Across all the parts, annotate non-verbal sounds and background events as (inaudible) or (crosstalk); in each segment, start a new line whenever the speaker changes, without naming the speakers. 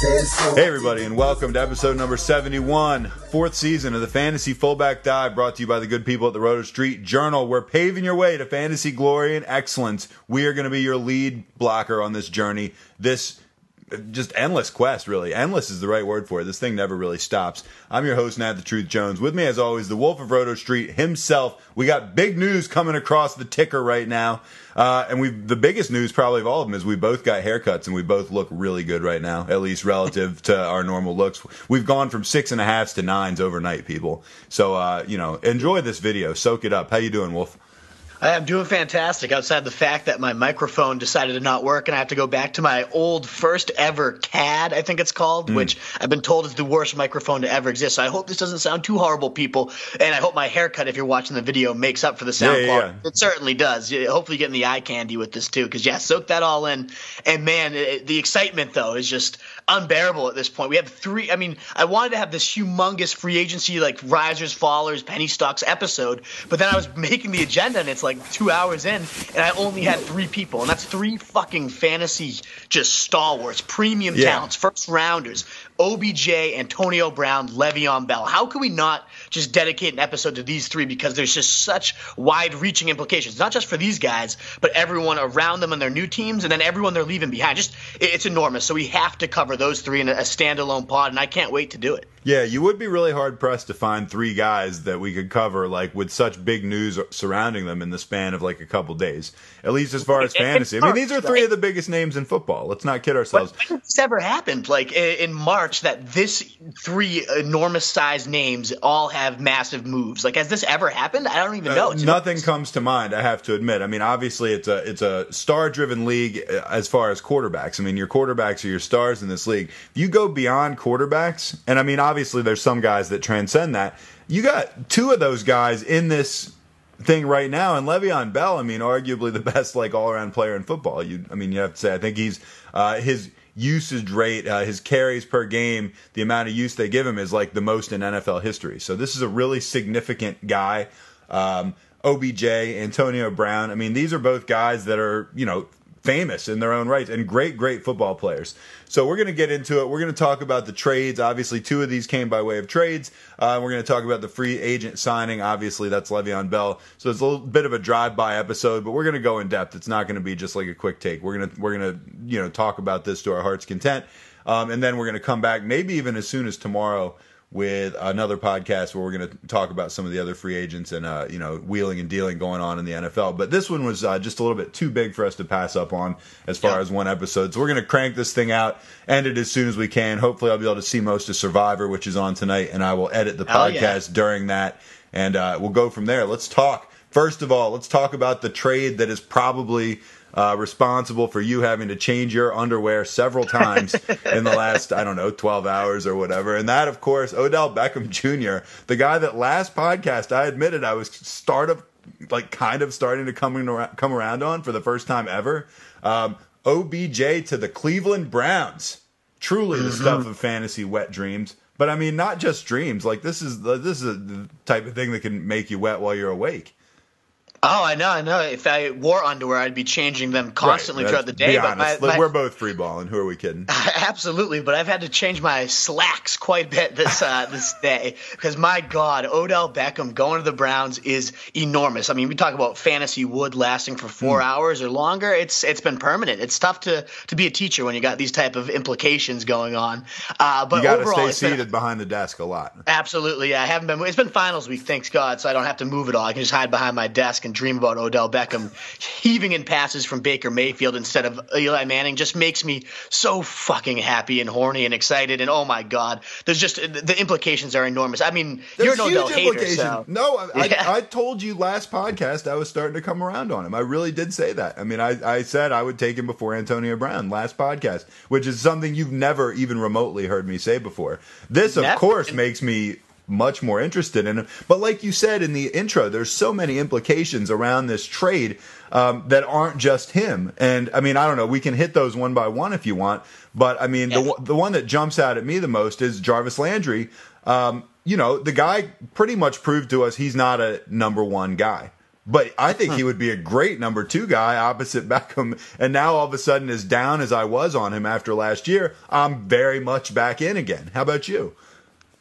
Hey, everybody, and welcome to episode number 71, fourth season of the Fantasy Fullback Dive, brought to you by the good people at the Roto Street Journal. We're paving your way to fantasy glory and excellence. We are going to be your lead blocker on this journey. This just endless quest, really. Endless is the right word for it. This thing never really stops. I'm your host, Nat the Truth Jones. With me, as always, the Wolf of Roto Street himself. We got big news coming across the ticker right now. Uh, and we the biggest news probably of all of them is we both got haircuts and we both look really good right now, at least relative to our normal looks. We've gone from six and a halfs to nines overnight, people. So, uh, you know, enjoy this video. Soak it up. How you doing, Wolf?
I am doing fantastic outside the fact that my microphone decided to not work and I have to go back to my old first ever CAD, I think it's called, mm. which I've been told is the worst microphone to ever exist. So I hope this doesn't sound too horrible, people. And I hope my haircut, if you're watching the video, makes up for the sound
yeah,
quality.
Yeah.
It certainly does. Hopefully, you're getting the eye candy with this too, because yeah, soak that all in. And man, it, the excitement though is just unbearable at this point. We have three. I mean, I wanted to have this humongous free agency, like risers, fallers, penny stocks episode, but then I was (laughs) making the agenda, and it's like two hours in, and I only had three people, and that's three fucking fantasy just stalwarts, premium
Yeah.
talents, first rounders. OBJ, Antonio Brown, Le'Veon Bell. How can we not just dedicate an episode to these three because there's just such wide-reaching implications, not just for these guys, but everyone around them and their new teams, and then everyone they're leaving behind. Just it's enormous. So we have to cover those three in a, a standalone pod, and I can't wait to do it.
Yeah, you would be really hard pressed to find three guys that we could cover like with such big news surrounding them in the span of like a couple days. At least as far as fantasy. I mean, these are three of the biggest names in football. Let's not kid ourselves.
when has this ever happened? Like in March, that this three enormous sized names all have massive moves. Like has this ever happened? I don't even know.
Uh, nothing comes to mind. I have to admit. I mean, obviously, it's a it's a star driven league uh, as far as quarterbacks. I mean, your quarterbacks are your stars in this league. If you go beyond quarterbacks, and I mean, obviously, there's some guys that transcend that. You got two of those guys in this thing right now, and Le'Veon Bell. I mean, arguably the (laughs) best like all around player in football. You, I mean, you have to say. I think he's uh, his usage rate, uh, his carries per game, the amount of use they give him is like the most in NFL history. So this is a really significant guy. Um, OBJ, Antonio Brown. I mean, these are both guys that are, you know, famous in their own rights and great, great football players. So we're going to get into it. We're going to talk about the trades. Obviously, two of these came by way of trades. Uh, we're going to talk about the free agent signing. Obviously, that's Le'Veon Bell. So it's a little bit of a drive-by episode, but we're going to go in depth. It's not going to be just like a quick take. We're going to we're going to you know talk about this to our heart's content, um, and then we're going to come back maybe even as soon as tomorrow with another podcast where we're going to talk about some of the other free agents and uh, you know wheeling and dealing going on in the NFL. But this one was uh, just a little bit too big for us to pass up on as far as one episode. So we're going to crank this thing out, end it as soon as we can. Hopefully, I'll be able to see most of Survivor, which is on tonight, and I will edit the
Hell yeah.
podcast during that, and uh, we'll go from there. Let's talk. First of all, let's talk about the trade that is probably uh, responsible for you having to change your underwear several times (laughs) in the last, I don't know, 12 hours or whatever. And that, of course, Odell Beckham Jr., the guy that last podcast I admitted I was start of like kind of starting to come around, come around on for the first time ever. Um, OBJ to the Cleveland Browns. Truly the stuff of fantasy wet dreams. But I mean, not just dreams. Like this is this is the type of thing that can make you wet while you're awake.
Oh, I know, I know. If I wore underwear, I'd be changing them constantly
Right,
throughout the day.
Be
but my,
honest,
my-
we're both free balling. Who are we kidding? (laughs)
Absolutely, but I've had to change my slacks quite a bit this uh, (laughs) this day because my God, Odell Beckham going to the Browns is enormous. I mean, we talk about fantasy wood lasting for four hours or longer. It's it's been permanent. It's tough to to be a teacher when you got these type of implications going on. Uh, but
You got to
overall,
stay
it's been-
behind the desk a lot.
Absolutely, yeah. I haven't been. It's been finals week, thanks God, so I don't have to move at all. I can just hide behind my desk can dream about Odell Beckham heaving in passes from Baker Mayfield instead of Eli Manning just makes me so fucking happy and horny and excited. And oh my God, there's just the implications are enormous. I mean,
There's
you're an Odell hater. So.
No, I,
Yeah.
I, I told you last podcast I was starting to come around on him. I really did say that. I mean, I, I said I would take him before Antonio Brown last podcast, which is something you've never even remotely heard me say before. This, of
Never.
course, makes me much more interested in him. But like you said in the intro, there's so many implications around this trade um, that aren't just him. And I mean, I don't know. We can hit those one by one if you want. But I mean, the
Yeah.
one- the one that jumps out at me the most is Jarvis Landry. Um, you know, the guy pretty much proved to us he's not a number one guy. But I think he would be a great number two guy opposite (laughs) Beckham. And now all of a sudden, as down as I was on him after last year, I'm very much back in again. How about you?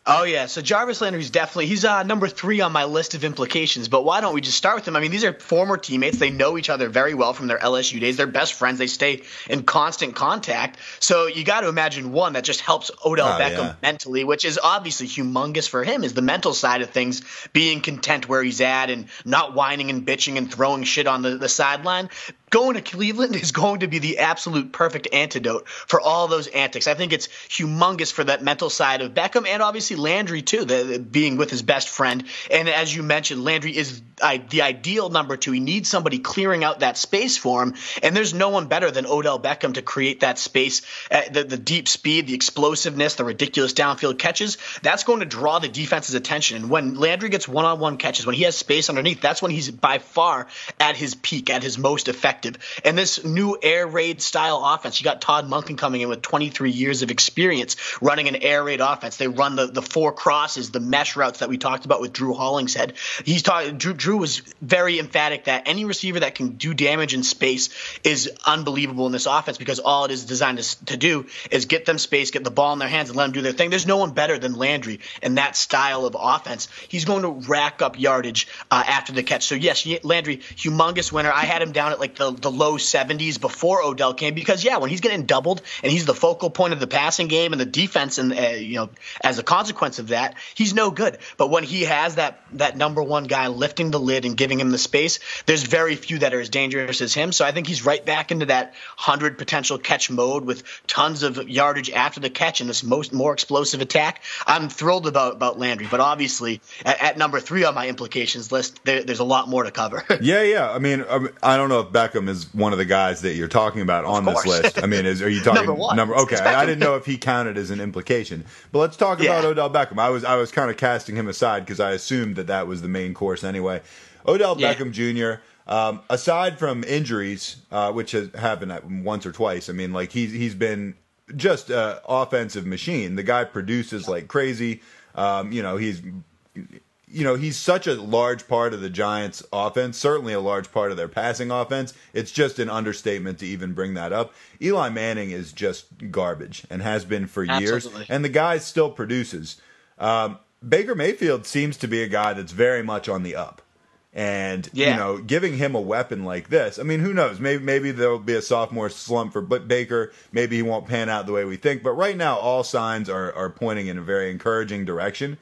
Oh yeah, so Jarvis Landry's definitely he's uh, number three on my list of implications. But why don't we just start with him? I mean, these are former teammates; they know each other very well from their LSU days. They're best friends. They stay in constant contact. So you got to imagine one that just helps Odell
Oh,
Beckham
yeah.
mentally, which is obviously humongous for him. Is the mental side of things, being content where he's at and not whining and bitching and throwing shit on the, the sideline. Going to Cleveland is going to be the absolute perfect antidote for all those antics. I think it's humongous for that mental side of Beckham and obviously Landry too, the, the- being with his best friend. And as you mentioned, Landry is I, the ideal number two. He needs somebody clearing out that space for him, and there's no one better than Odell Beckham to create that space. Uh, the, the deep speed, the explosiveness, the ridiculous downfield catches. That's going to draw the defense's attention. And when Landry gets one-on-one catches, when he has space underneath, that's when he's by far at his peak, at his most effective. And this new air raid style offense, you got Todd Monken coming in with 23 years of experience running an air raid offense. They run the, the four crosses, the mesh routes that we talked about with Drew Hollingshead. He's. Drew, Drew was very emphatic that any receiver that can do damage in space is unbelievable in this offense because all it is designed to, to do is get them space, get the ball in their hands, and let them do their thing. There's no one better than Landry in that style of offense. He's going to rack up yardage uh, after the catch. So yes, Landry, humongous winner. I had him down at like the, the low 70s before Odell came because yeah, when he's getting doubled and he's the focal point of the passing game and the defense, and uh, you know as a consequence of that, he's no good. But when he has that that number one guy lifting the lid and giving him the space, there's very few that are as dangerous as him. So I think he's right back into that hundred potential catch mode with tons of yardage after the catch and this most more explosive attack. I'm thrilled about about Landry, but obviously at, at number three on my implications list, there, there's a lot more to cover. (laughs)
Yeah, yeah. I mean, um, I don't know if Beckham is one of the guys that you're talking about on this list. I mean, is are you (laughs) talking
Number one.
Okay, I didn't know if he counted as an implication. But let's talk
Yeah.
about Odell Beckham. I was I was kind of casting him aside because I assumed that that was the main course anyway. Odell
Yeah.
Beckham Jr. Um, aside from injuries, uh, which has happened once or twice, I mean, like he's he's been just an offensive machine. The guy produces like crazy. Um, you know, he's you know, he's such a large part of the Giants' offense, certainly a large part of their passing offense. It's just an understatement to even bring that up. Eli Manning is just garbage and has been for years, and the guy still produces. Um, Baker Mayfield seems to be a guy that's very much on the up. And you know, giving him a weapon like this, I mean, who knows? Maybe maybe there'll be a sophomore slump for Baker. Maybe he won't pan out the way we think. But right now, all signs are are pointing in a very encouraging direction.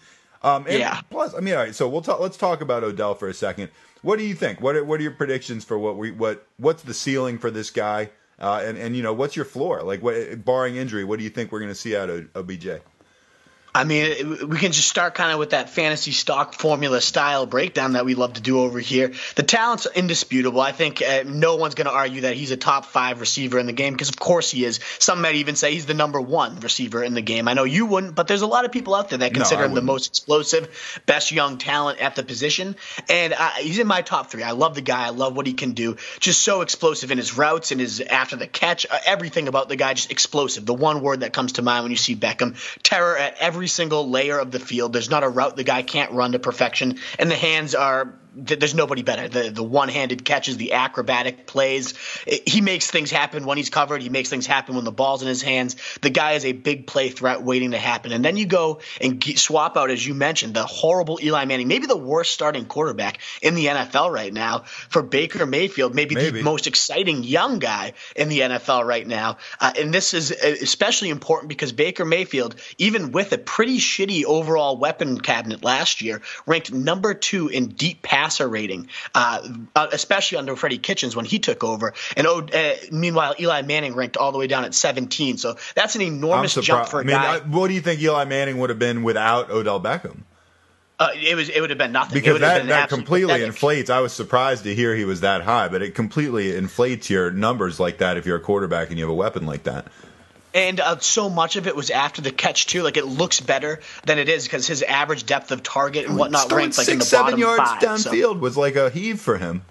Um,
Yeah.
Plus, I mean, all right. So we'll talk. Let's talk about Odell for a second. What do you think? What are, What are your predictions for what we what What's the ceiling for this guy? Uh, and and you know, what's your floor? Like, what, barring injury, what do you think we're going to see out of OBJ?
I mean, we can just start kind of with that fantasy stock formula style breakdown that we love to do over here. The talent's indisputable. I think uh, no one's going to argue that he's a top five receiver in the game because, of course, he is. Some might even say he's the number one receiver in the game. I know you wouldn't, but there's a lot of people out there that consider
I
him the
wouldn't.
most explosive, best young talent at the position. And uh, he's in my top three. I love the guy. I love what he can do. Just so explosive in his routes and his after the catch. Uh, everything about the guy just explosive. The one word that comes to mind when you see Beckham: terror at every single layer of the field. There's not a route the guy can't run to perfection, and the hands are. Th- There's nobody better. The the one-handed catches, the acrobatic plays. It- he makes things happen when he's covered. He makes things happen when the ball's in his hands. The guy is a big play threat waiting to happen. And then you go and swap out, as you mentioned, the horrible Eli Manning, maybe the worst starting quarterback in the NFL right now for Baker Mayfield, maybe,
Maybe.
the most exciting young guy in the NFL right now. Uh, and this is uh, especially important because Baker Mayfield, even with a pretty shitty overall weapon cabinet last year, ranked number two in deep pass rating, uh, uh especially under Freddie Kitchens when he took over. And oh, uh, meanwhile, Eli Manning ranked all the way down at 17. So that's an enormous jump for a I mean, guy.
what do you think Eli Manning would have been without Odell Beckham?
Uh, it was it would have been nothing
because
that,
that completely pathetic. inflates. I was surprised to hear he was that high, but it completely inflates your numbers like that if you're a quarterback and you have a weapon like that.
And uh, so much of it was after the catch too. Like it looks better than it is because his average depth of target and whatnot ranked like
six,
in the
seven
bottom
yards
five,
downfield
so.
was like a heave for him.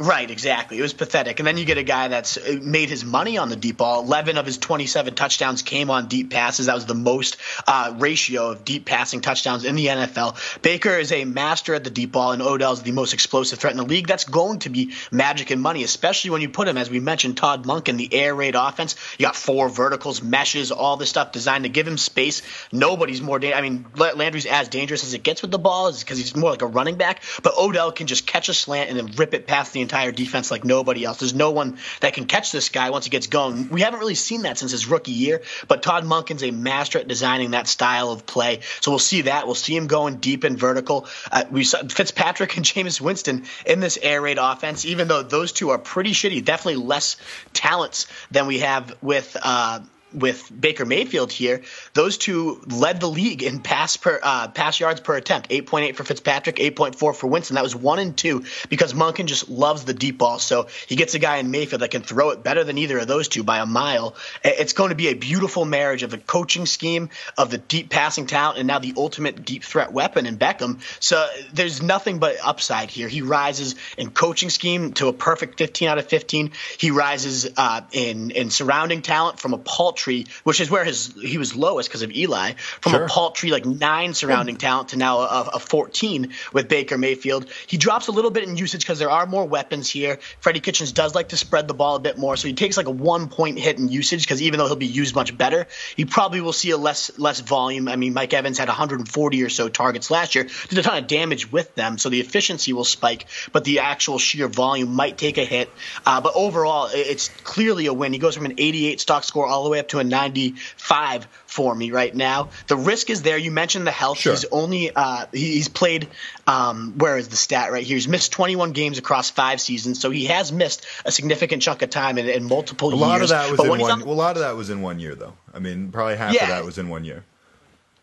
Right, exactly. It was pathetic. And then you get a guy that's uh, made his money on the deep ball. 11 of his 27 touchdowns came on deep passes. That was the most uh, ratio of deep passing touchdowns in the NFL. Baker is a master at the deep ball, and Odell is the most explosive threat in the league. That's going to be magic and money, especially when you put him, as we mentioned, Todd Monken the air raid offense. You got four verticals, meshes, all this stuff designed to give him space. Nobody's more dangerous. I mean, Landry's as dangerous as it gets with the ball because he's more like a running back, but Odell can just catch a slant and then rip it past the entire defense like nobody else. There's no one that can catch this guy once he gets going. We haven't really seen that since his rookie year, but Todd Monken's a master at designing that style of play. So we'll see that. We'll see him going deep and vertical. Uh, we saw Fitzpatrick (laughs) and Jameis Winston in this air raid offense, even though those two are pretty shitty, definitely less talents than we have with. Uh, with Baker Mayfield here, those two led the league in pass per uh, pass yards per attempt. 8.8 for Fitzpatrick, 8.4 for Winston. That was one and two because Monken just loves the deep ball. So he gets a guy in Mayfield that can throw it better than either of those two by a mile. It's going to be a beautiful marriage of the coaching scheme, of the deep passing talent, and now the ultimate deep threat weapon in Beckham. So there's nothing but upside here. He rises in coaching scheme to a perfect 15 out of 15. He rises uh, in in surrounding talent from a paltry paltry, which is where his he was lowest because of Eli, from sure. a paltry like nine surrounding talent to now a, a, 14 with Baker Mayfield. He drops a little bit in usage because there are more weapons here. Freddie Kitchens does like to spread the ball a bit more, so he takes like a one point hit in usage because even though he'll be used much better, he probably will see a less less volume. I mean, Mike Evans had 140 or so targets last year, did a ton of damage with them, so the efficiency will spike, but the actual sheer volume might take a hit. Uh, but overall, it's clearly a win. He goes from an 88 stock score all the way up to a 95 for me right now. The risk is there. You mentioned the health. Sure. He's only uh, he's played. Um, where is the stat right here? He's missed 21 games across five seasons, so he has missed a significant chunk of time in, in multiple years.
A lot of that was but in one. On, well, a lot of that was in one year, though. I mean, probably half yeah, of that was in one year.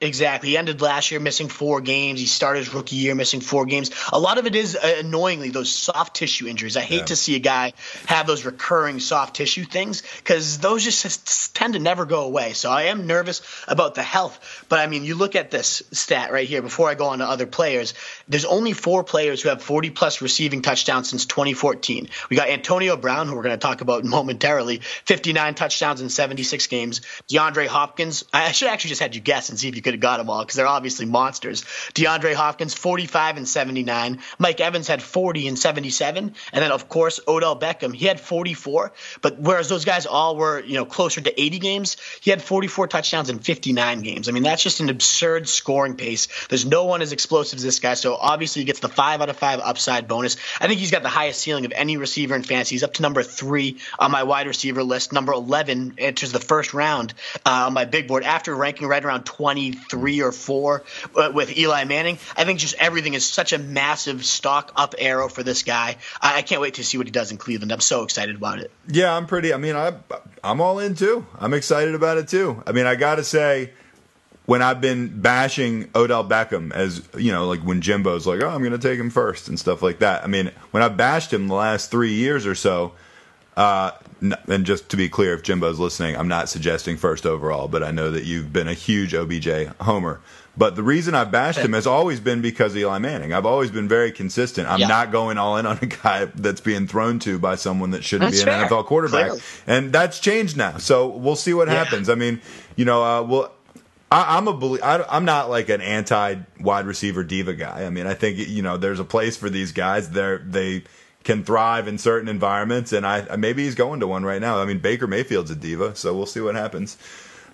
Exactly. He ended last year missing four games. He started his rookie year missing four games. A lot of it is uh, annoyingly those soft tissue injuries. I hate yeah. to see a guy have those recurring soft tissue things because those just tend to never go away. So I am nervous about the health. But I mean, you look at this stat right here before I go on to other players. There's only four players who have 40 plus receiving touchdowns since 2014. We got Antonio Brown, who we're going to talk about (laughs) momentarily, 59 touchdowns in 76 games. DeAndre Hopkins. I should actually just had you guess and see if you could have got them all because they're obviously monsters. DeAndre Hopkins, 45 and 79. Mike Evans had 40 and 77. And then, of course, Odell Beckham, he had 44. But whereas those guys all were, you know, closer to 80 games, he had 44 touchdowns in 59 games. I mean, that's just an absurd scoring pace. There's no one as explosive as this guy. So obviously, he gets the five out of five upside bonus. I think he's got the highest ceiling of any receiver in fantasy. He's up to number three on my wide receiver list. Number 11 enters the first round uh, on my big board after ranking right around 20 three or four uh, with Eli Manning. I think just everything is such a massive stock up arrow for this guy. I, I can't wait to see what he does in Cleveland. I'm so excited about it.
Yeah, I'm pretty. I mean, I I'm all in too. I'm excited about it too. I mean, I got to say when I've been bashing Odell Beckham as you know, like when Jimbo's like, "Oh, I'm going to take him first and stuff like that." I mean, when I bashed him the last three years or so, uh, and just to be clear, if Jimbo's listening, I'm not suggesting first overall, but I know that you've been a huge OBJ homer. But the reason I've bashed him has always been because of Eli Manning. I've always been very consistent. I'm yeah. not going all in on a guy that's being thrown to by someone that shouldn't that's be an fair. NFL quarterback. Clearly. And that's changed now. So we'll see what yeah. happens. I mean, you know, uh, well, I, am a I, am not like an anti wide receiver diva guy. I mean, I think you know there's a place for these guys. They're they can thrive in certain environments, and I maybe he's going to one right now. I mean, Baker Mayfield's a diva, so we'll see what happens.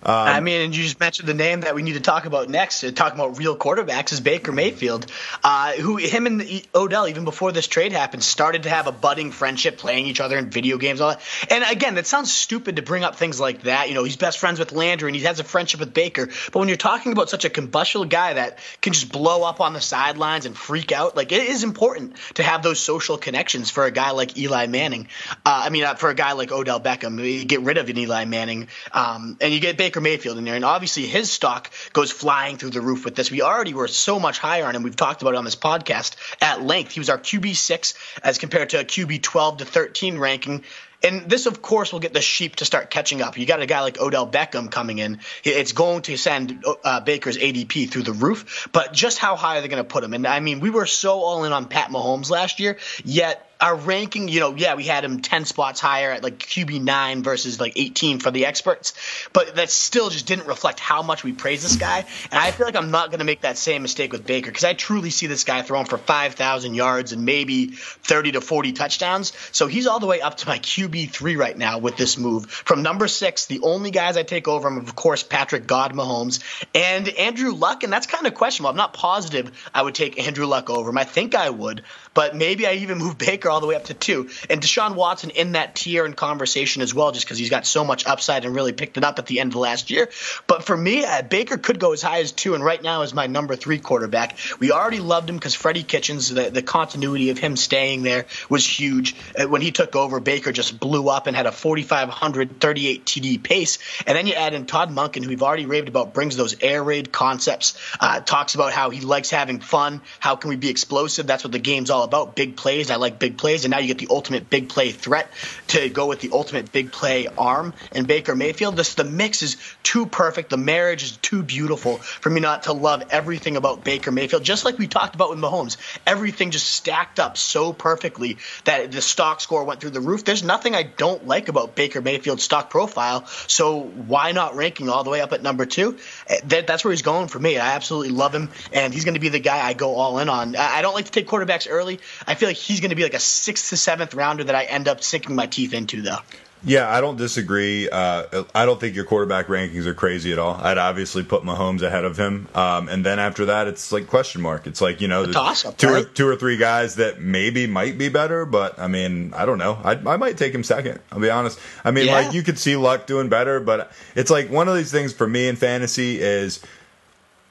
Um, I mean, and you just mentioned the name that we need to talk about next. Uh, talking about real quarterbacks is Baker Mayfield, uh, who him and Odell even before this trade happened started to have a budding friendship, playing each other in video games, all that. And again, that sounds stupid to bring up things like that. You know, he's best friends with Landry and he has a friendship with Baker. But when you're talking about such a combustible guy that can just blow up on the sidelines and freak out, like it is important to have those social connections for a guy like Eli Manning. Uh, I mean, uh, for a guy like Odell Beckham, you get rid of an Eli Manning, um, and you get Baker Mayfield in there, and obviously his stock goes flying through the roof with this. We already were so much higher on him. We've talked about it on this podcast at length. He was our QB six as compared to a QB twelve to thirteen ranking. And this, of course, will get the sheep to start catching up. You got a guy like Odell Beckham coming in. It's going to send uh, Baker's ADP through the roof. But just how high are they going to put him? And I mean, we were so all in on Pat Mahomes last year, yet our ranking, you know, yeah, we had him 10 spots higher at like QB 9 versus like 18 for the experts, but that still just didn't reflect how much we praise this guy. And I feel like I'm not going to make that same mistake with Baker because I truly see this guy throwing for 5,000 yards and maybe 30 to 40 touchdowns. So he's all the way up to my QB3 right now with this move. From number six, the only guys I take over him, of course, Patrick God Mahomes and Andrew Luck. And that's kind of questionable. I'm not positive I would take Andrew Luck over him. I think I would, but maybe I even move Baker all the way up to two. And Deshaun Watson in that tier and conversation as well, just because he's got so much upside and really picked it up at the end of last year. But for me, uh, Baker could go as high as two, and right now is my number three quarterback. We already loved him because Freddie Kitchens, the, the continuity of him staying there was huge. Uh, when he took over, Baker just blew up and had a 4,500 38 TD pace. And then you add in Todd Monken, who we've already raved about, brings those air raid concepts, uh, talks about how he likes having fun. How can we be explosive? That's what the game's all about. Big plays. I like big plays. And now you get the ultimate big play threat to go with the ultimate big play arm and Baker Mayfield. This the mix is too perfect. The marriage is too beautiful for me not to love everything about Baker Mayfield. Just like we talked about with Mahomes, everything just stacked up so perfectly that the stock score went through the roof. There's nothing I don't like about Baker Mayfield's stock profile. So why not ranking all the way up at number two? That, that's where he's going for me. I absolutely love him, and he's going to be the guy I go all in on. I don't like to take quarterbacks early. I feel like he's going to be like a sixth to seventh rounder that I end up sinking my teeth into, though.
Yeah, I don't disagree. Uh, I don't think your quarterback rankings are crazy at all. I'd obviously put Mahomes ahead of him, um, and then after that, it's like question mark. It's like you know, two
right?
or two or three guys that maybe might be better, but I mean, I don't know. I, I might take him second. I'll be honest. I mean, yeah. like you could see Luck doing better, but it's like one of these things for me in fantasy is.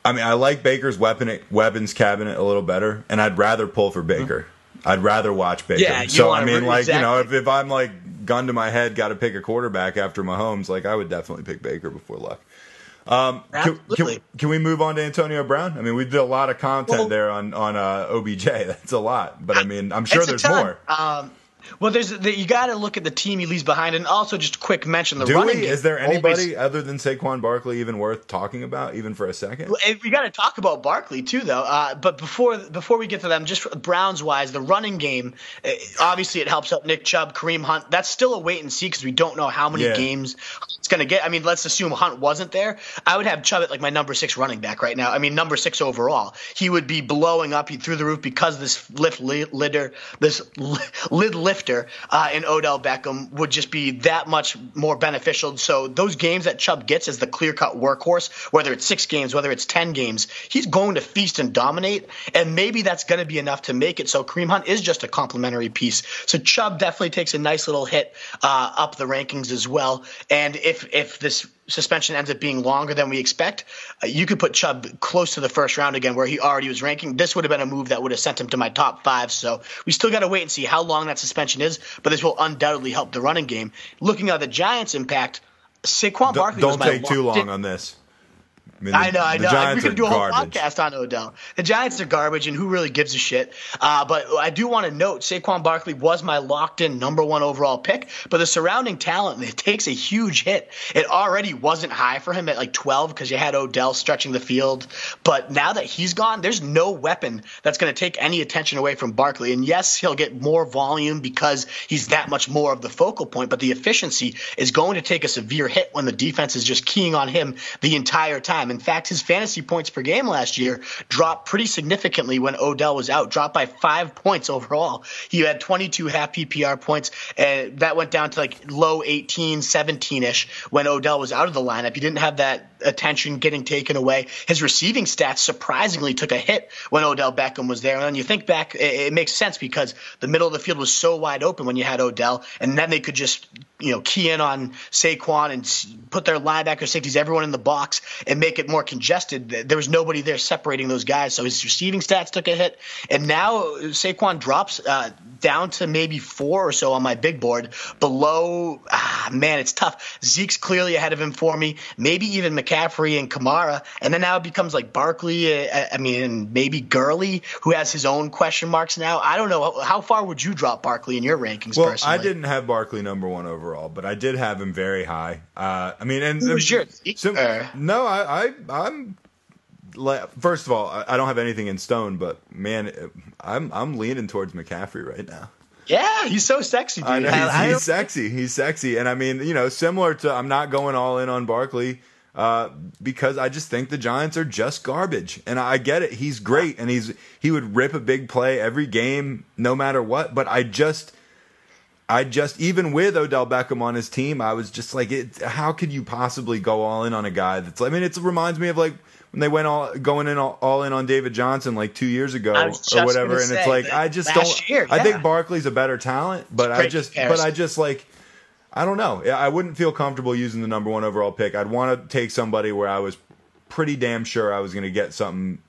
I mean, I like Baker's weapon weapons cabinet a little better, and I'd rather pull for Baker. Mm-hmm. I'd rather watch Baker.
Yeah,
so I mean, like exactly. you know, if, if I'm like gun to my head, got to pick a quarterback after Mahomes, like I would definitely pick Baker before Luck. Um, can, can, can, we move on to Antonio Brown? I mean, we did a lot of content well, there on on uh, OBJ. (laughs) That's a lot, but I mean, I'm sure there's more.
Um, well, there's the, you got to look at the team he leaves behind, and also just quick mention the
Do
running.
We?
Game.
Is there anybody always, other than Saquon Barkley even worth talking about, even for a second?
We got to talk about Barkley too, though. Uh, but before before we get to them, just Browns wise, the running game eh, obviously it helps out Nick Chubb, Kareem Hunt. That's still a wait and see because we don't know how many yeah. games it's going to get. I mean, let's assume Hunt wasn't there. I would have Chubb at like my number six running back right now. I mean, number six overall. He would be blowing up He through the roof because this lift litter, this lid lifter. Uh, Odell Beckham would just be that much more beneficial. So those games that Chubb gets as the clear cut workhorse, whether it's six games, whether it's ten games, he's going to feast and dominate. And maybe that's going to be enough to make it. So Kareem Hunt is just a complementary piece. So Chubb definitely takes a nice little hit uh, up the rankings as well. And if if this suspension ends up being longer than we expect, uh, you could put Chubb close to the first round again, where he already was ranking. This would have been a move that would have sent him to my top five. So we still got to wait and see how long that suspension is, but this will undoubtedly help the running game. Looking at the Giants' impact, Saquon Barkley.
Don't, don't take too long on this.
I, mean, the, I know, I know. Giants we could do a whole garbage. podcast on Odell. The Giants are garbage, and who really gives a shit? Uh, but I do want to note Saquon Barkley was my locked-in number one overall pick, but the surrounding talent it takes a huge hit. It already wasn't high for him at like 12 because you had Odell stretching the field, but now that he's gone, there's no weapon that's going to take any attention away from Barkley. And yes, he'll get more volume because he's that much more of the focal point, but the efficiency is going to take a severe hit when the defense is just keying on him the entire time time. In fact, his fantasy points per game last year dropped pretty significantly when Odell was out, dropped by five points overall. He had 22 half PPR points, and that went down to like low 18, 17 ish when Odell was out of the lineup. He didn't have that attention getting taken away. His receiving stats surprisingly took a hit when Odell Beckham was there. And then you think back, it, it makes sense because the middle of the field was so wide open when you had Odell, and then they could just you know key in on Saquon and put their linebacker safeties, everyone in the box, and make it more congested. There was nobody there separating those guys, so his receiving stats took a hit. And now Saquon drops uh, down to maybe four or so on my big board, below. Ah, man, it's tough. Zeke's clearly ahead of him for me. Maybe even McCaffrey and Kamara, and then now it becomes like Barkley. Uh, I mean, maybe Gurley, who has his own question marks now. I don't know. How far would you drop Barkley in your rankings?
Well,
personally?
I didn't have Barkley number one overall, but I did have him very high. Uh, I mean, and
Who was your
so, no, I, I, I'm. First of all, I don't have anything in stone, but man, I'm I'm leaning towards McCaffrey right now.
Yeah, he's so sexy, dude.
I know, he's, I, he's sexy. He's sexy, and I mean, you know, similar to I'm not going all in on Barkley uh, because I just think the Giants are just garbage, and I get it. He's great, and he's he would rip a big play every game, no matter what. But I just, I just even with Odell Beckham on his team, I was just like, it, how could you possibly go all in on a guy that's? I mean, it reminds me of like when they went all going in all, all, in on David Johnson like two years ago or whatever, and it's like I just don't. Year, yeah. I think Barkley's a better talent, but I just comparison. but I just like I don't know. I wouldn't feel comfortable using the number one overall pick. I'd want to take somebody where I was pretty damn sure I was going to get something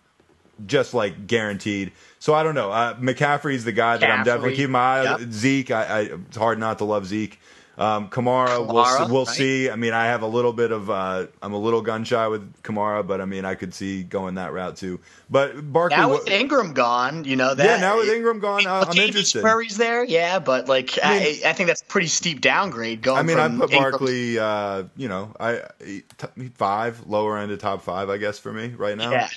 just like guaranteed. So I don't know. Uh, McCaffrey's the guy that I'm definitely keeping my eye. Yep. Zeke, I, I, it's hard not to love Zeke. Um, Kamara, Kamara, we'll, we'll right? see. I mean, I have a little bit of, uh, I'm a little gun shy with Kamara, but I mean, I could see going that route too. But Barkley,
now with Ingram gone, you know that.
Yeah, now with Ingram gone, uh, I'm interested.
Murray's there, yeah, but like, I, mean, I, I, think that's a pretty steep downgrade. Going. I mean, I
put Barkley, uh, you know, I five lower end of top five, I guess for me right now.
Yeah.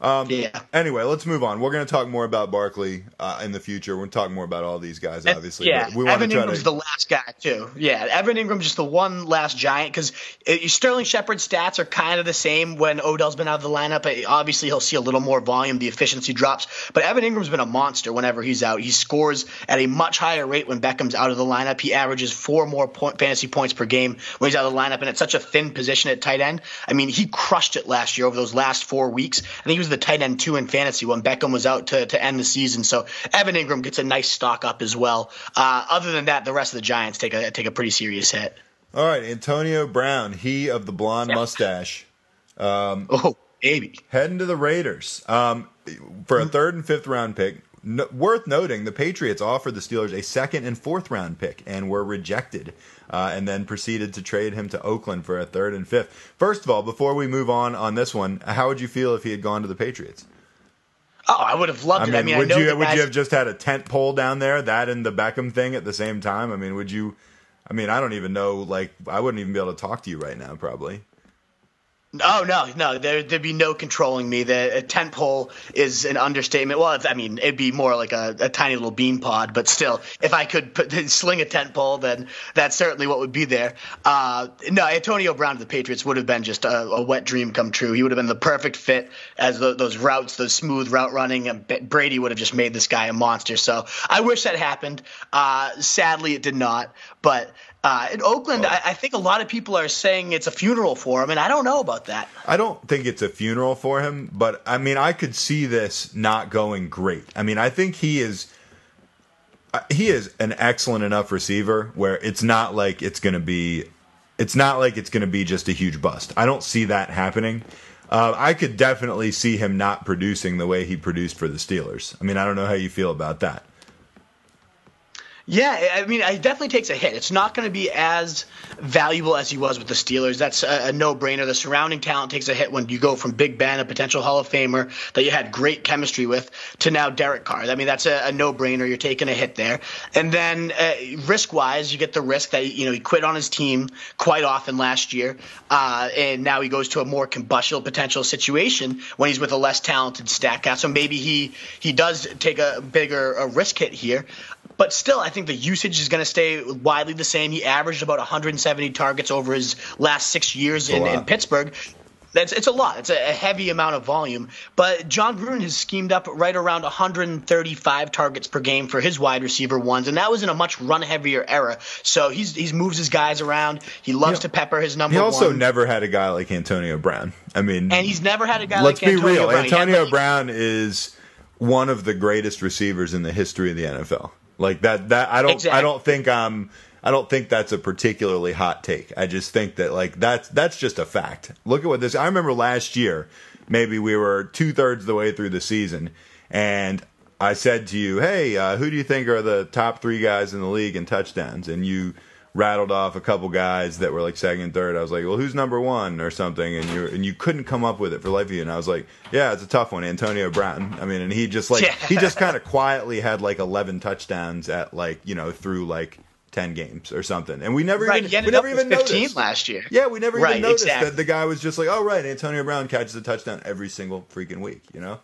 Um, yeah. Anyway, let's move on. We're going to talk more about Barkley uh, in the future. We're going to talk more about all these guys, obviously.
yeah,
we
Evan Engram's to... the last guy too. Yeah, Evan Engram's just the one last giant because uh, Sterling Shepard's stats are kind of the same when Odell's been out of the lineup. Uh, obviously, he'll see a little more volume. The efficiency drops, but Evan Engram's been a monster whenever he's out. He scores at a much higher rate when Beckham's out of the lineup. He averages four more point, fantasy points per game when he's out of the lineup, and it's such a thin position at tight end. I mean, he crushed it last year over those last four weeks. I think he was the tight end two in fantasy when Beckham was out to, to end the season. So Evan Engram gets a nice stock up as well. Uh, other than that, the rest of the Giants take a take a pretty serious hit.
All right, Antonio Brown, he of the blonde mustache.
Um, oh, baby.
Heading to the Raiders um, for a third and fifth round pick. No, worth noting, the Patriots offered the Steelers a second and fourth round pick and were rejected, uh, and then proceeded to trade him to Oakland for a third and fifth. First of all, before we move on on this one, how would you feel if he had gone to the Patriots?
Oh, I would have loved
I
mean, it. I mean,
would
I
you would you have just had a tent pole down there, that and the Beckham thing at the same time? I mean, would you? I mean, I don't even know. Like, I wouldn't even be able to talk to you right now, probably.
Oh no, no, there, would be no controlling me. The tent pole is an understatement. Well, I mean, it'd be more like a, a, tiny little bean pod, but still, if I could put, (laughs) sling a tent pole, then that's certainly what would be there. Uh, no, Antonio Brown to the Patriots would have been just a, a, wet dream come true. He would have been the perfect fit as the, those routes, those smooth route running. And Brady would have just made this guy a monster. So I wish that happened. Uh, sadly, it did not. But uh, in Oakland, I, I, think a lot of people are saying it's a funeral for him, and I don't know about that.
I don't think it's a funeral for him, but I mean, I could see this not going great. I mean, I think he is. Uh, he is an excellent enough receiver where it's not like it's going to be, it's not like it's going to be just a huge bust. I don't see that happening. Uh, I could definitely see him not producing the way he produced for the Steelers. I mean, I don't know how you feel about that.
Yeah, I mean, it definitely takes a hit. It's not going to be as valuable as he was with the Steelers. That's a, a, no-brainer. The surrounding talent takes a hit when you go from Big Ben, a potential Hall of Famer that you had great chemistry with, to now Derek Carr. I mean, that's a, a no-brainer. You're taking a hit there, and then uh, risk-wise, you get the risk that you know he quit on his team quite often last year, uh, and now he goes to a more combustible potential situation when he's with a less talented stack guy. So maybe he he does take a bigger a risk hit here. But still, I think the usage is going to stay widely the same. He averaged about 170 targets over his last six years in, in Pittsburgh. That's it's a lot. It's a, heavy amount of volume. But Jon Gruden has schemed up right around 135 targets per game for his wide receiver ones, and that was in a much run heavier era. So he's he's moves his guys around. He loves to pepper his number.
He also never had a guy like Antonio Brown. I mean,
and he's never had a guy.
Let's
like
be
Antonio
real.
Brown.
Antonio Brown is one of the greatest receivers in the history of the NFL. Like that. That I don't.
Exactly.
I don't think I'm. I don't think that's a particularly hot take. I just think that like that's that's just a fact. Look at what this. I remember last year, maybe we were two thirds the way through the season, and I said to you, "Hey, uh, who do you think are the top three guys in the league in touchdowns?" And you rattled off a couple guys that were like second and third. I was like, "Well, who's number one?" or something, and you and you couldn't come up with it for life of you. And I was like, "Yeah, it's a tough one, Antonio Brown." I mean, and he just like
Yeah.
he just kind of quietly had like eleven touchdowns at like you know through like. 10 games or something and we never
Right,
even we never even
15
noticed
last year.
yeah we never
Right,
even noticed
exactly.
that the guy was just like oh right Antonio Brown catches a touchdown every single freaking week you know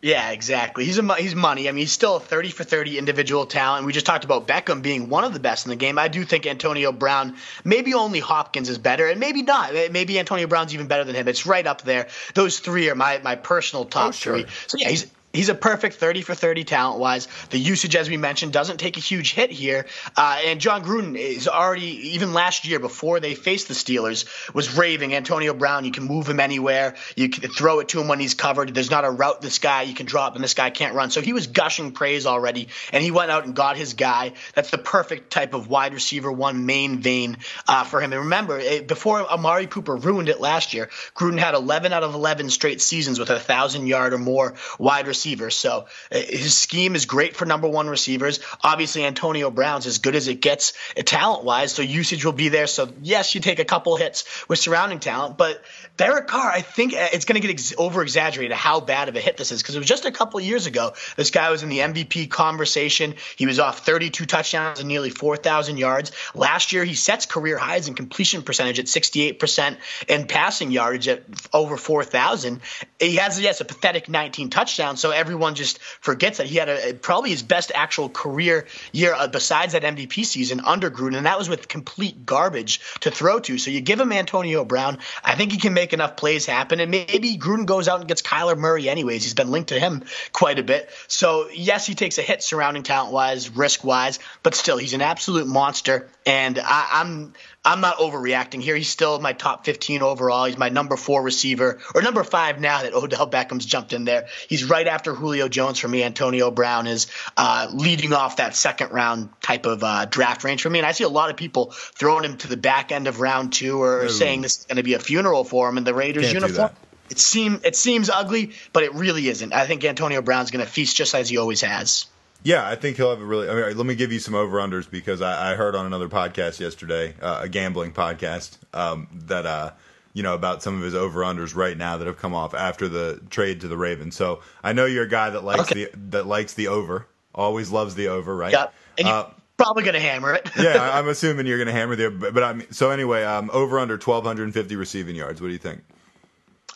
Yeah, exactly. He's a he's money. I mean, he's still a 30 for 30 individual talent. We just talked about Beckham being one of the best in the game. I do think Antonio Brown, maybe only Hopkins is better, and maybe not. Eh, maybe Antonio Brown's even better than him. It's right up there. Those three are my my personal top
Oh, sure.
three. So yeah, he's He's a perfect 30 for 30 talent wise. The usage, as we mentioned, doesn't take a huge hit here. Uh, and Jon Gruden is already, even last year before they faced the Steelers, was raving Antonio Brown. You can move him anywhere. You can throw it to him when he's covered. There's not a route this guy you can drop and this guy can't run. So he was gushing praise already. And he went out and got his guy. That's the perfect type of wide receiver one main vein uh, for him. And remember, eh, before Amari Cooper ruined it last year, Gruden had 11 out of 11 straight seasons with a thousand yard or more wide receiver. So uh, his scheme is great for number one receivers. Obviously, Antonio Brown's as good as it gets talent wise, so usage will be there. So yes, you take a couple hits with surrounding talent, but Derek Carr, I think uh, it's going to get ex- over exaggerated how bad of a hit this is because it was just a couple years ago. This guy was in the MVP conversation. He was off 32 touchdowns and nearly 4,000 yards. Last year, he sets career highs in completion percentage at 68% and passing yardage at over 4,000. He has, yes, a pathetic 19 touchdowns. So everyone just forgets that he had a, probably his best actual career year uh, besides that MVP season under Gruden, and that was with complete garbage to throw to. So you give him Antonio Brown. I think he can make enough plays happen, and maybe Gruden goes out and gets Kyler Murray anyways. He's been linked to him quite a bit. So yes, he takes a hit surrounding talent wise, risk wise, but still he's an absolute monster. And I, I'm I'm not overreacting here. He's still my top 15 overall. He's my number four receiver, or number five now that Odell Beckham's jumped in there. He's right after Julio Jones for me. Antonio Brown is uh, leading off that second round type of uh, draft range for me. And I see a lot of people throwing him to the back end of round two or
Ooh.
saying this is going to be a funeral for him in the Raiders
Can't
uniform. It seem it seems ugly, but it really isn't. I think Antonio Brown's going to feast just as he always has.
Yeah, I think he'll have a really. I mean, let me give you some over unders because I, I heard on another podcast yesterday, uh, a gambling podcast, um, that uh, you know about some of his over unders right now that have come off after the trade to the Ravens. So I know you're a guy that likes
Okay.
the that likes the over, always loves the over, right?
Yeah, and you're
Uh,
probably going to hammer it.
yeah, (laughs) I'm assuming you're going to hammer the. But, but I'm so anyway. Um, over under 1,250 receiving yards. What do you think?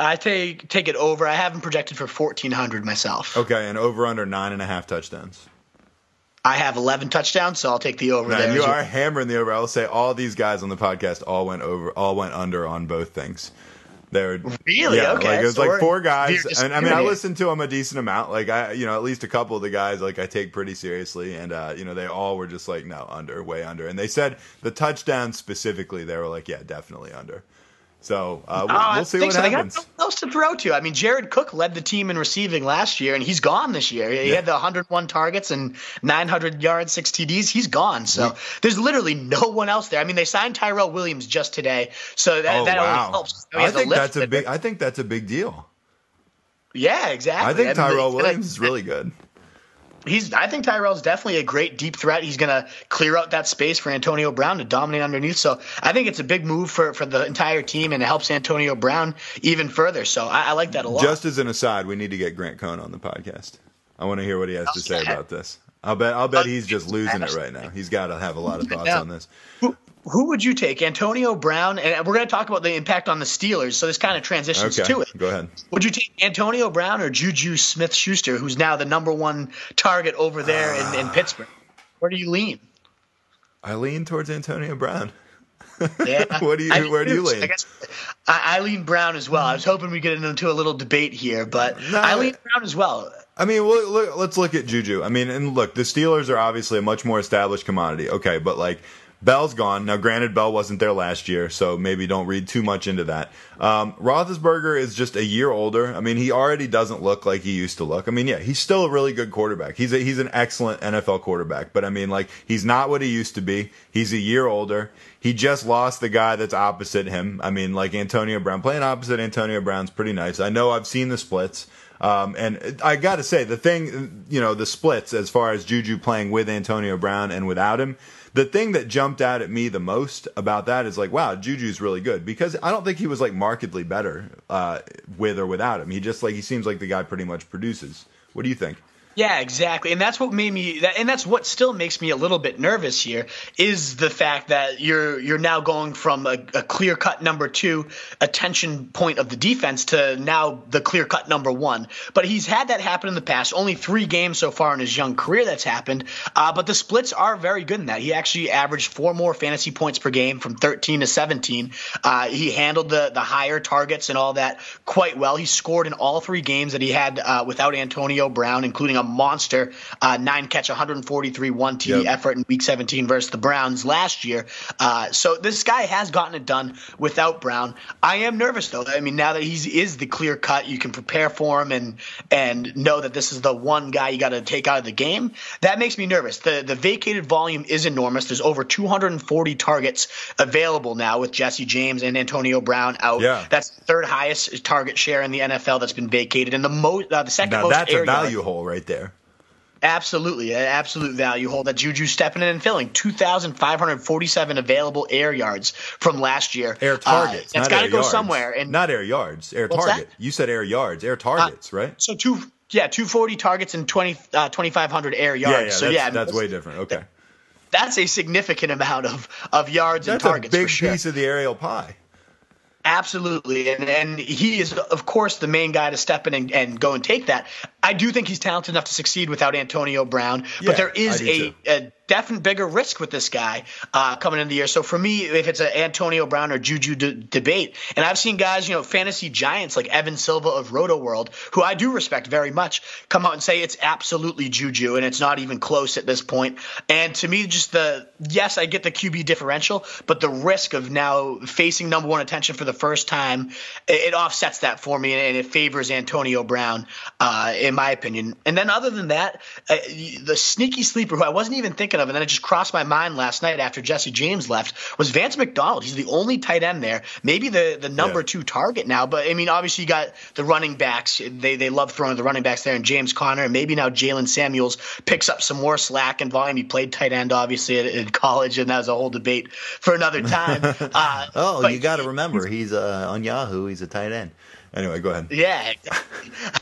I take take it over. I haven't projected for 1400 myself.
Okay, and over under nine and a half touchdowns.
I have 11 touchdowns, so I'll take the over there.
you
well.
are hammering the over. I'll say all these guys on the podcast all went over, all went under on both things. They're
Really?
yeah,
Okay,
Like it was
so
like four guys, and I mean, I listened to them a decent amount. Like I, you know, at least a couple of the guys, like I take pretty seriously, and uh, you know, they all were just like, no, under, way under. And they said the touchdown specifically, they were like, yeah, definitely under. So uh, we'll,
I
we'll see what
so. They
happens.
got no one else to throw to. I mean, Jared Cook led the team in receiving last year, and he's gone this year. He
Yeah.
had the 101 targets and 900 yards, six TDs. He's gone. So there's literally no one else there. I mean, they signed Tyrell Williams just today, so that,
Oh
that only
wow!
helps. He
I think that's a big. I think that's a big deal.
Yeah, exactly.
I think Tyrell
he's gonna-
Williams is really good.
He's. I think Tyrell's definitely a great deep threat. He's going to clear out that space for Antonio Brown to dominate underneath. So I think it's a big move for for the entire team, and it helps Antonio Brown even further. So I, I like that a lot.
Just as an aside, we need to get Grant Cohn on the podcast. I want to hear what he has to oh,
say
about this. I'll bet. I'll bet uh, he's just losing it right now. He's got to have a lot of thoughts on this.
Who, who would you take, Antonio Brown? And we're going to talk about the impact on the Steelers, so this kind of transitions
Okay,
to it.
go ahead.
Would you take Antonio Brown or Juju Smith Schuster, who's now the number one target over there in, in ah. Pittsburgh? Where do you lean?
I lean towards Antonio Brown. (laughs)
Yeah.
what do you?
I
where do you
I
lean?
guess I, I lean Brown as well. I was hoping we get into a little debate here, but
No,
I lean Brown as well.
I mean, look, look, let's look at Juju. I mean, and look, the Steelers are obviously a much more established commodity. Okay, but like Bell's gone now. Granted, Bell wasn't there last year, so maybe don't read too much into that. Um, Roethlisberger is just a year older. I mean, he already doesn't look like he used to look. I mean, yeah, he's still a really good quarterback. He's a, he's an excellent NFL quarterback, but I mean, like he's not what he used to be. He's a year older. He just lost the guy that's opposite him. I mean, like Antonio Brown playing opposite Antonio Brown's pretty nice. I know I've seen the splits. Um, and I got to say, the thing, you know, the splits as far as Juju playing with Antonio Brown and without him, the thing that jumped out at me the most about that is like, wow, Juju's really good because I don't think he was like markedly better uh, with or without him. He just like he seems like the guy pretty much produces. What do you think?
Yeah, exactly. And that's what made me that, and that's what still makes me a little bit nervous here is the fact that you're you're now going from a, a clear-cut number 2 attention point of the defense to now the clear-cut number 1. But he's had that happen in the past. Only 3 games so far in his young career that's happened. Uh, but the splits are very good in that. He actually averaged 4 more fantasy points per game from 13 to 17. Uh, he handled the the higher targets and all that quite well. He scored in all 3 games that he had uh, without Antonio Brown including a monster uh, nine catch, 143 one TD
Yep.
effort in Week 17 versus the Browns last year. Uh, so this guy has gotten it done without Brown. I am nervous though. I mean, now that he is the clear cut, you can prepare for him and and know that this is the one guy you got to take out of the game. That makes me nervous. The the vacated volume is enormous. There's over 240 targets available now with Jesse James and Antonio Brown out.
Yeah.
That's the third highest target share in the NFL that's been vacated, and the most uh, the second
Now
most
that's a value hole right there.
Absolutely, an absolute value hold that Juju stepping in and filling. 2,547 available air yards from last year.
Air targets.
Uh, it's got to go
yards.
somewhere. And
not air yards. Air target.
that?
You said air yards. Air targets, right?
so two, yeah, 240 targets and 20, uh, 2,500 air yards.
Yeah, yeah.
so
that's,
yeah,
that's way different. Okay.
That's a significant amount of of yards
That's
and
a
targets
big
for sure.
piece of the aerial pie.
Absolutely, and and he is of course the main guy to step in and, and go and take that. I do think he's talented enough to succeed without Antonio Brown,
Yeah,
but there is a, a definite bigger risk with this guy uh, coming into the year. So for me, if it's an Antonio Brown or Juju d- debate, and I've seen guys, you know, fantasy giants like Evan Silva of Roto World, who I do respect very much, come out and say it's absolutely Juju and it's not even close at this point. And to me, just the yes, I get the QB differential, but the risk of now facing number one attention for the first time, it, it offsets that for me and it favors Antonio Brown, uh, in my opinion. And then other than that, uh, the sneaky sleeper who I wasn't even thinking of, and then it just crossed my mind last night after Jesse James left, was Vance McDonald. He's the only tight end there, maybe the the number
Yeah.
two target now. But I mean, obviously you got the running backs. They they love throwing the running backs there, and James Conner, and maybe now Jaylen Samuels picks up some more slack and volume. He played tight end obviously in, in college, and that was a whole debate for another time. (laughs) Uh,
Oh,
but
you got to remember, he's uh, on Yahoo. He's a tight end.
Anyway, go ahead.
Yeah,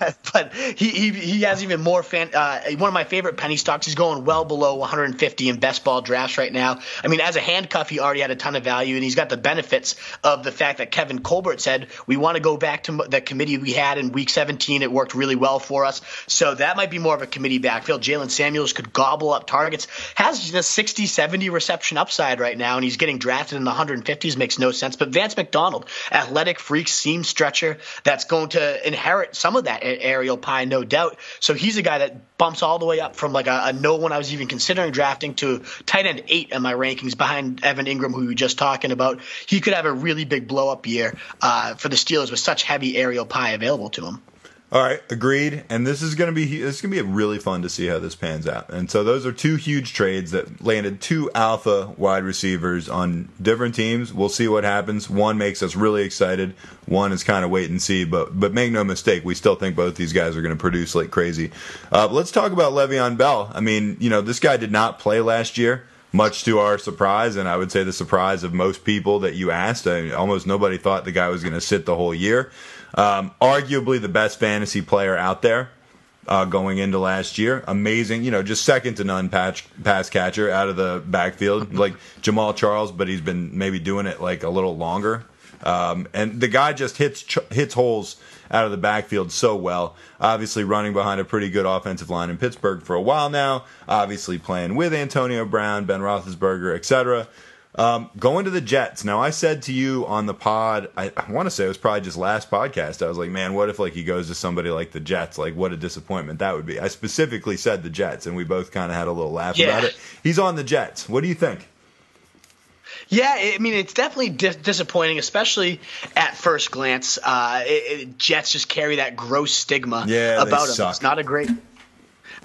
(laughs) but he, he he has even more fan. Uh, one of my favorite penny stocks. He's going well below 150 in best ball drafts right now. I mean, as a handcuff, he already had a ton of value, and he's got the benefits of the fact that Kevin Colbert said we want to go back to the committee we had in Week 17. It worked really well for us, so that might be more of a committee backfield. Jaylen Samuels could gobble up targets. Has the 60, 70 reception upside right now, and he's getting drafted in the 150s. Makes no sense. But Vance McDonald, athletic freak, seam stretcher, that's going to inherit some of that aerial pie, no doubt. So he's a guy that bumps all the way up from like a, a no one I was even considering drafting to tight end eight in my rankings behind Evan Engram, who we were just talking about. He could have a really big blow up year uh, for the Steelers with such heavy aerial pie available to him.
All right, agreed. And this is going to be this is going to be really fun to see how this pans out. And so those are two huge trades that landed two alpha wide receivers on different teams. We'll see what happens. One makes us really excited. One is kind of wait and see. But but make no mistake, we still think both these guys are going to produce like crazy. Uh, let's talk about Le'Veon Bell. I mean, you know, this guy did not play last year. Much to our surprise, and I would say the surprise of most people that you asked, I almost nobody thought the guy was going to sit the whole year. Um, arguably the best fantasy player out there uh, going into last year. Amazing, you know, just second to none patch, pass catcher out of the backfield, (laughs) like Jamaal Charles, but he's been maybe doing it like a little longer. Um, and the guy just hits ch- hits holes out of the backfield so well. Obviously, running behind a pretty good offensive line in Pittsburgh for a while now. Obviously, playing with Antonio Brown, Ben Roethlisberger, etc. Um, going to the Jets. Now, I said to you on the pod, I, I want to say it was probably just last podcast. I was like, man, what if like he goes to somebody like the Jets? Like, what a disappointment that would be. I specifically said the Jets, and we both kind of had a little laugh
Yeah.
about it. He's on the Jets. What do you think?
Yeah, I mean it's definitely di- disappointing, especially at first glance. Uh, it, it, Jets just carry that gross stigma
Yeah,
about them.
suck.
It's not a great.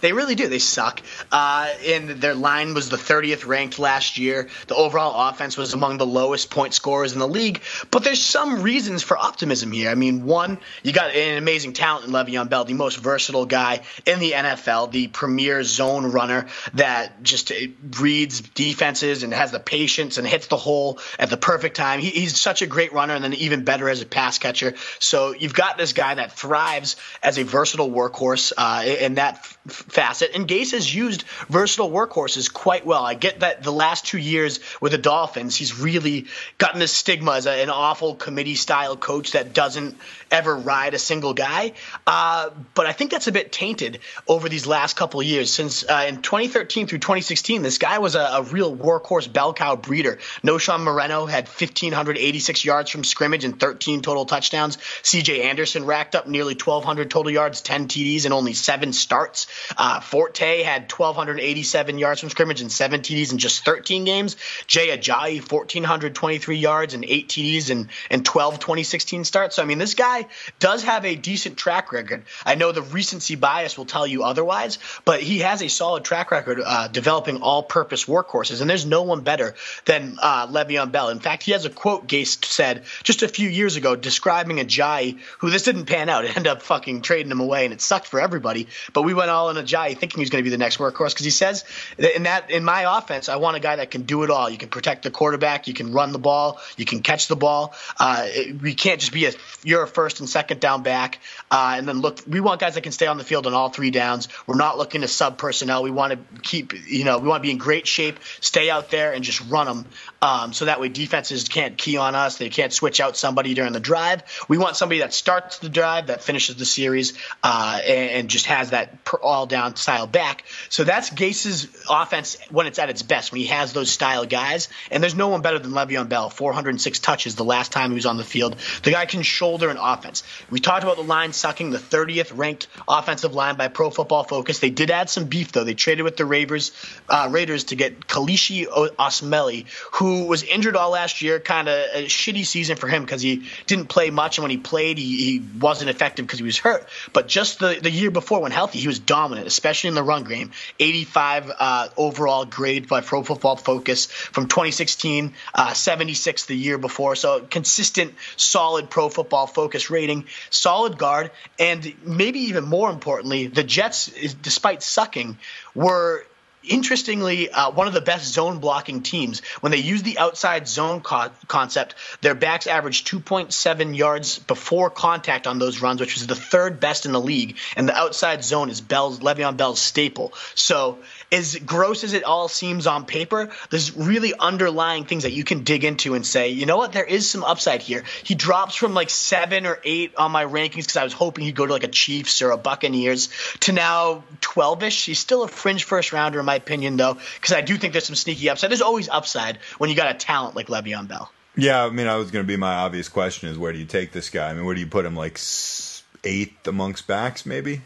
They really do. They suck. Uh, and their line was the 30th ranked last year. The overall offense was among the lowest point scorers in the league. But there's some reasons for optimism here. I mean, one, you got an amazing talent in Le'Veon Bell, the most versatile guy in the NFL, the premier zone runner that just uh, reads defenses and has the patience and hits the hole at the perfect time. He, he's such a great runner and then even better as a pass catcher. So you've got this guy that thrives as a versatile workhorse uh, in that facet. And Gase has used versatile workhorses quite well. I get that the last two years with the Dolphins, he's really gotten this stigma as a, an awful committee style coach that doesn't ever ride a single guy. Uh, but I think that's a bit tainted over these last couple of years. Since uh, in 2013 through 2016, this guy was a, a real workhorse bell cow breeder. Knowshon Moreno had 1,586 yards from scrimmage and 13 total touchdowns. CJ Anderson racked up nearly 1,200 total yards, 10 TDs, and only seven starts. Uh, Forte had 1,287 yards from scrimmage and seven TDs in just 13 games. Jay Ajayi, 1,423 yards and eight TDs and, and 12 2016 starts. So, I mean, this guy does have a decent track record. I know the recency bias will tell you otherwise, but he has a solid track record uh, developing all purpose workhorses, and there's no one better than uh, Le'Veon Bell. In fact, he has a quote Gase said just a few years ago describing Ajayi, who this didn't pan out. (laughs) It ended up fucking trading him away, and it sucked for everybody. But we went all in Ajayi thinking he's going to be the next workhorse because he says in that in my offense, I want a guy that can do it all. You can protect the quarterback, you can run the ball, you can catch the ball. Uh, we can't just be a you're a first and second down back, uh, and then look. We want guys that can stay on the field on all three downs. We're not looking to sub personnel. We want to keep you know we want to be in great shape, stay out there and just run them. Um, so that way defenses can't key on us. They can't switch out somebody during the drive. We want somebody that starts the drive, that finishes the series, uh, and, and just has that all down style back. So that's Gase's offense when it's at its best, when he has those style guys. And there's no one better than Le'Veon Bell. 406 touches the last time he was on the field. The guy can shoulder an offense. We talked about the line sucking, the 30th ranked offensive line by Pro Football Focus. They did add some beef though. They traded with the Raiders, uh, Raiders to get Kelechi Osemele, who was injured all last year. Kind of a shitty season for him because he didn't play much, and when he played, he, he wasn't effective because he was hurt. But just the, the year before, when healthy, he was dominant, especially in the run game. 85 uh, overall grade by Pro Football Focus from 2016, uh, 76 the year before. So consistent, solid Pro Football Focus rating, solid guard, and maybe even more importantly, the Jets, despite sucking, were interestingly uh, one of the best zone blocking teams. When they use the outside zone co- concept, their backs averaged 2.7 yards before contact on those runs, which was the third best in the league. And the outside zone is Bell's Le'Veon Bell's staple. So as gross as it all seems on paper, there's really underlying things that you can dig into and say, you know what, there is some upside here. He drops from like seven or eight on my rankings because I was hoping he'd go to like a Chiefs or a Buccaneers to now 12ish. He's still a fringe first rounder in my opinion, though, because I do think there's some sneaky upside. There's always upside when you got a talent like Le'Veon Bell.
Yeah, I mean, I was going to be my obvious question is where do you take this guy? I mean, where do you put him? Like eighth amongst backs, maybe?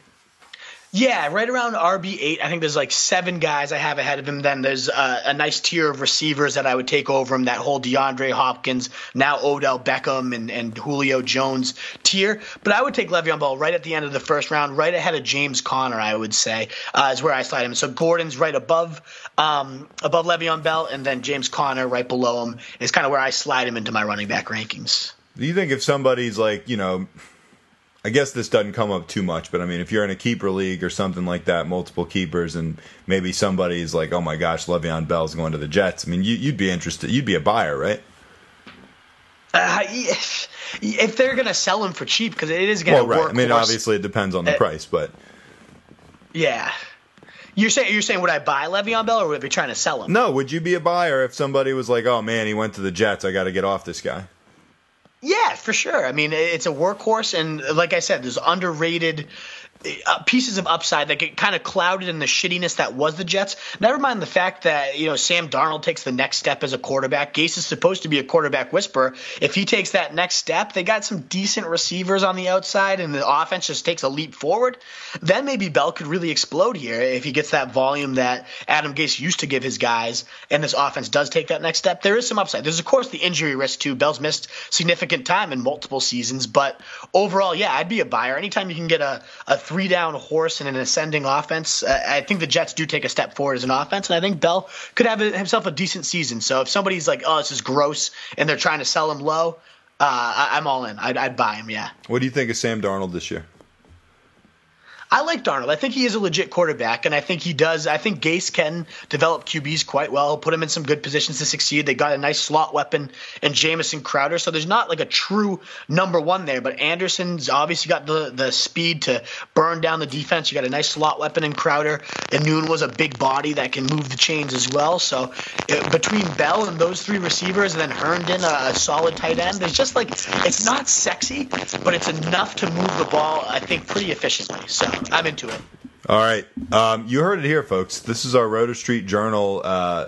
Yeah, right around RB eight. I think there's like seven guys I have ahead of him. Then there's uh, a nice tier of receivers that I would take over him. That whole DeAndre Hopkins, now Odell Beckham, and, and Julio Jones tier. But I would take Le'Veon Bell right at the end of the first round, right ahead of James Conner. I would say uh, is where I slide him. So Gordon's right above um, above Le'Veon Bell, and then James Conner right below him is kind of where I slide him into my running back rankings.
Do you think if somebody's like, you know, I guess this doesn't come up too much, but I mean, if you're in a keeper league or something like that, multiple keepers, and maybe somebody's like, oh my gosh, Le'Veon Bell's going to the Jets. I mean, you, you'd be interested. You'd be a buyer, right?
Uh, if, if they're gonna sell him for cheap, because it is gonna
Well, right.
work.
I mean,
for-
obviously, it depends on the
Uh,
price, but
Yeah. You're saying you're saying would I buy Le'Veon Bell or would I be trying to sell him?
no, would you be a buyer if somebody was like, oh man, he went to the Jets, I got to get off this guy?
Yeah, for sure. I mean, it's a workhorse, and like I said, there's underrated Uh, pieces of upside that get kind of clouded in the shittiness that was the Jets. Never mind the fact that you know Sam Darnold takes the next step as a quarterback. Gase is supposed to be a quarterback whisperer. If he takes that next step, they got some decent receivers on the outside, and the offense just takes a leap forward. Then maybe Bell could really explode here if he gets that volume that Adam Gase used to give his guys, and this offense does take that next step. There is some upside. There's of course the injury risk too. Bell's missed significant time in multiple seasons, but overall, yeah, I'd be a buyer anytime you can get a a three down horse in an ascending offense. Uh, I think the Jets do take a step forward as an offense, and I think Bell could have himself a decent season. So if somebody's like, "Oh, this is gross," and they're trying to sell him low, uh, I, am all in. I'd, I'd buy him. Yeah.
What do you think of Sam Darnold this year?
I like Darnold. I think he is a legit quarterback, and I think he does. I think Gase can develop QBs quite well, put him in some good positions to succeed. They got a nice slot weapon in Jamison Crowder, so there's not like a true number one there. But Anderson's obviously got the the speed to burn down the defense. You got a nice slot weapon in Crowder, and Noon was a big body that can move the chains as well. So it, between Bell and those three receivers, and then Herndon, a, a solid tight end, it's just like it's not sexy, but it's enough to move the ball. I think pretty efficiently. So. (laughs) I'm into it.
All right. Um, you heard it here, folks. This is our Roto Street Journal uh,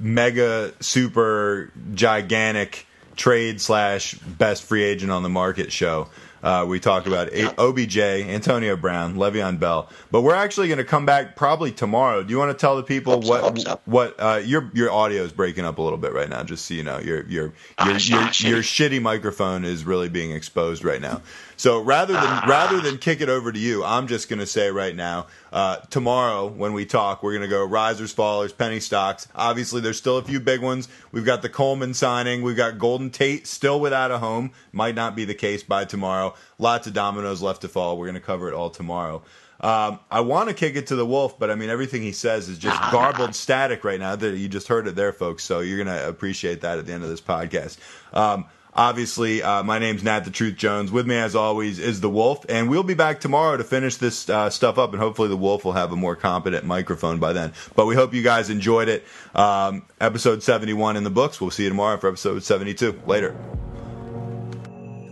mega, super, gigantic trade slash best free agent on the market show. Uh, we talk about a- OBJ, Antonio Brown, Le'Veon Bell, but we're actually going to come back probably tomorrow. Do you want to tell the people
hope
what
so, so.
what uh, your your audio is breaking up a little bit right now? Just so you know, your your
Ah,
your, your,
shitty.
your shitty microphone is really being exposed right now. So rather than
Ah.
rather than kick it over to you, I'm just going to say right now, uh, tomorrow when we talk, we're going to go risers, fallers, penny stocks. Obviously, there's still a few big ones. We've got the Coleman signing. We've got Golden Tate still without a home. Might not be the case by tomorrow. Lots of dominoes left to fall. We're going to cover it all tomorrow. Um, I want to kick it to the Wolf, but I mean everything he says is just garbled static right now. That you just heard it there, folks. So you're gonna appreciate that at the end of this podcast. Um, obviously, uh, my name's Nat the Truth Jones. With me, as always, is the Wolf, and we'll be back tomorrow to finish this uh, stuff up, and hopefully the Wolf will have a more competent microphone by then. But we hope you guys enjoyed it. Um, episode 71 in the books. We'll see you tomorrow for episode 72. Later.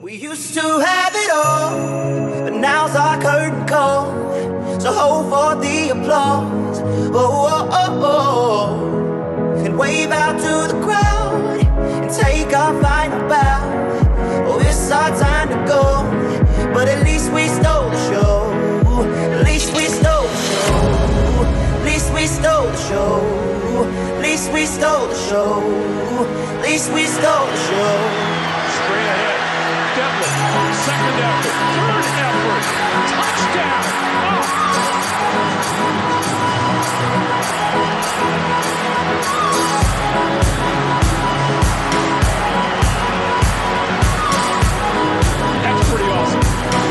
We used to have it all, but now's our curtain call. So hold for the applause. Oh, oh, oh, oh. And wave out to the crowd take our final bow. Oh, it's our time to go, but at least we stole the show. At least we stole the show. At least we stole the show. At least we stole the show. At least we stole the show.
Straight ahead. Devlin. Second effort. Third effort. Touchdown. Oh.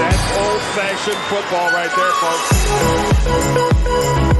That's old-fashioned football right there, folks.